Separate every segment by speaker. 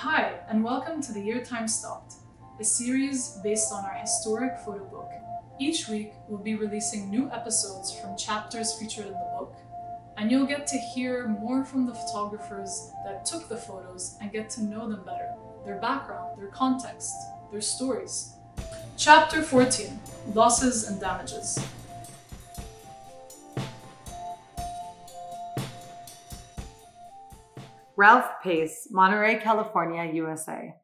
Speaker 1: Hi, and welcome to The Year Time Stopped, a series based on our historic photo book. Each week, we'll be releasing new episodes from chapters featured in the book, and you'll get to hear more from the photographers that took the photos and get to know them better their background, their context, their stories. Chapter 14 Losses and Damages.
Speaker 2: Ralph Pace, Monterey, California, USA.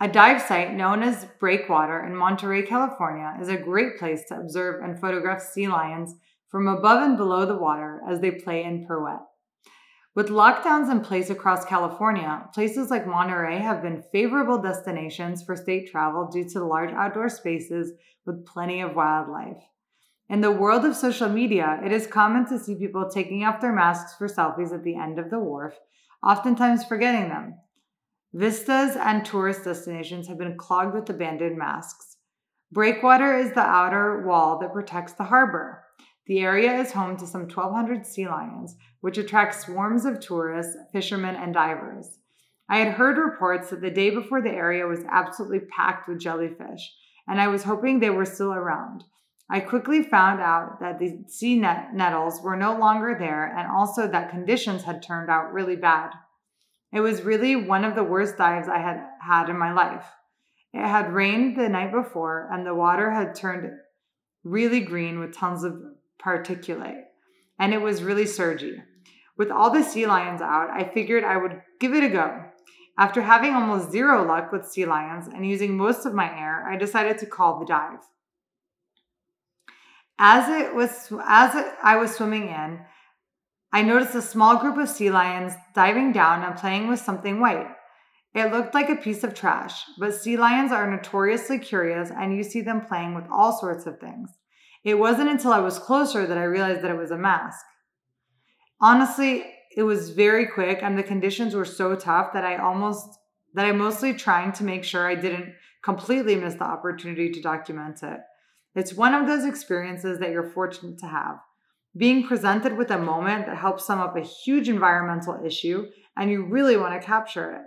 Speaker 2: A dive site known as Breakwater in Monterey, California is a great place to observe and photograph sea lions from above and below the water as they play in pirouette. With lockdowns in place across California, places like Monterey have been favorable destinations for state travel due to large outdoor spaces with plenty of wildlife. In the world of social media, it is common to see people taking off their masks for selfies at the end of the wharf oftentimes forgetting them. Vistas and tourist destinations have been clogged with abandoned masks. Breakwater is the outer wall that protects the harbor. The area is home to some 1,200 sea lions, which attract swarms of tourists, fishermen, and divers. I had heard reports that the day before the area was absolutely packed with jellyfish, and I was hoping they were still around. I quickly found out that the sea net- nettles were no longer there and also that conditions had turned out really bad. It was really one of the worst dives I had had in my life. It had rained the night before and the water had turned really green with tons of particulate, and it was really surgy. With all the sea lions out, I figured I would give it a go. After having almost zero luck with sea lions and using most of my air, I decided to call the dive. As it was as it, I was swimming in, I noticed a small group of sea lions diving down and playing with something white. It looked like a piece of trash, but sea lions are notoriously curious and you see them playing with all sorts of things. It wasn't until I was closer that I realized that it was a mask. Honestly, it was very quick and the conditions were so tough that I almost that I mostly trying to make sure I didn't completely miss the opportunity to document it. It's one of those experiences that you're fortunate to have. Being presented with a moment that helps sum up a huge environmental issue and you really want to capture it.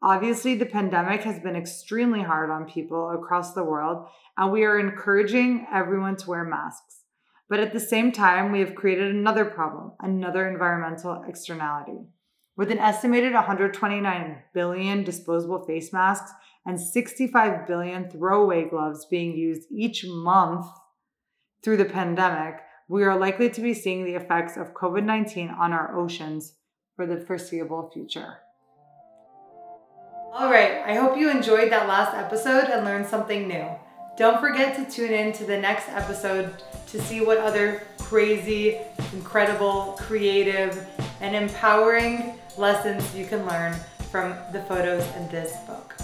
Speaker 2: Obviously, the pandemic has been extremely hard on people across the world, and we are encouraging everyone to wear masks. But at the same time, we have created another problem, another environmental externality. With an estimated 129 billion disposable face masks and 65 billion throwaway gloves being used each month through the pandemic, we are likely to be seeing the effects of COVID 19 on our oceans for the foreseeable future. All right, I hope you enjoyed that last episode and learned something new. Don't forget to tune in to the next episode to see what other crazy, incredible, creative, and empowering lessons you can learn from the photos in this book.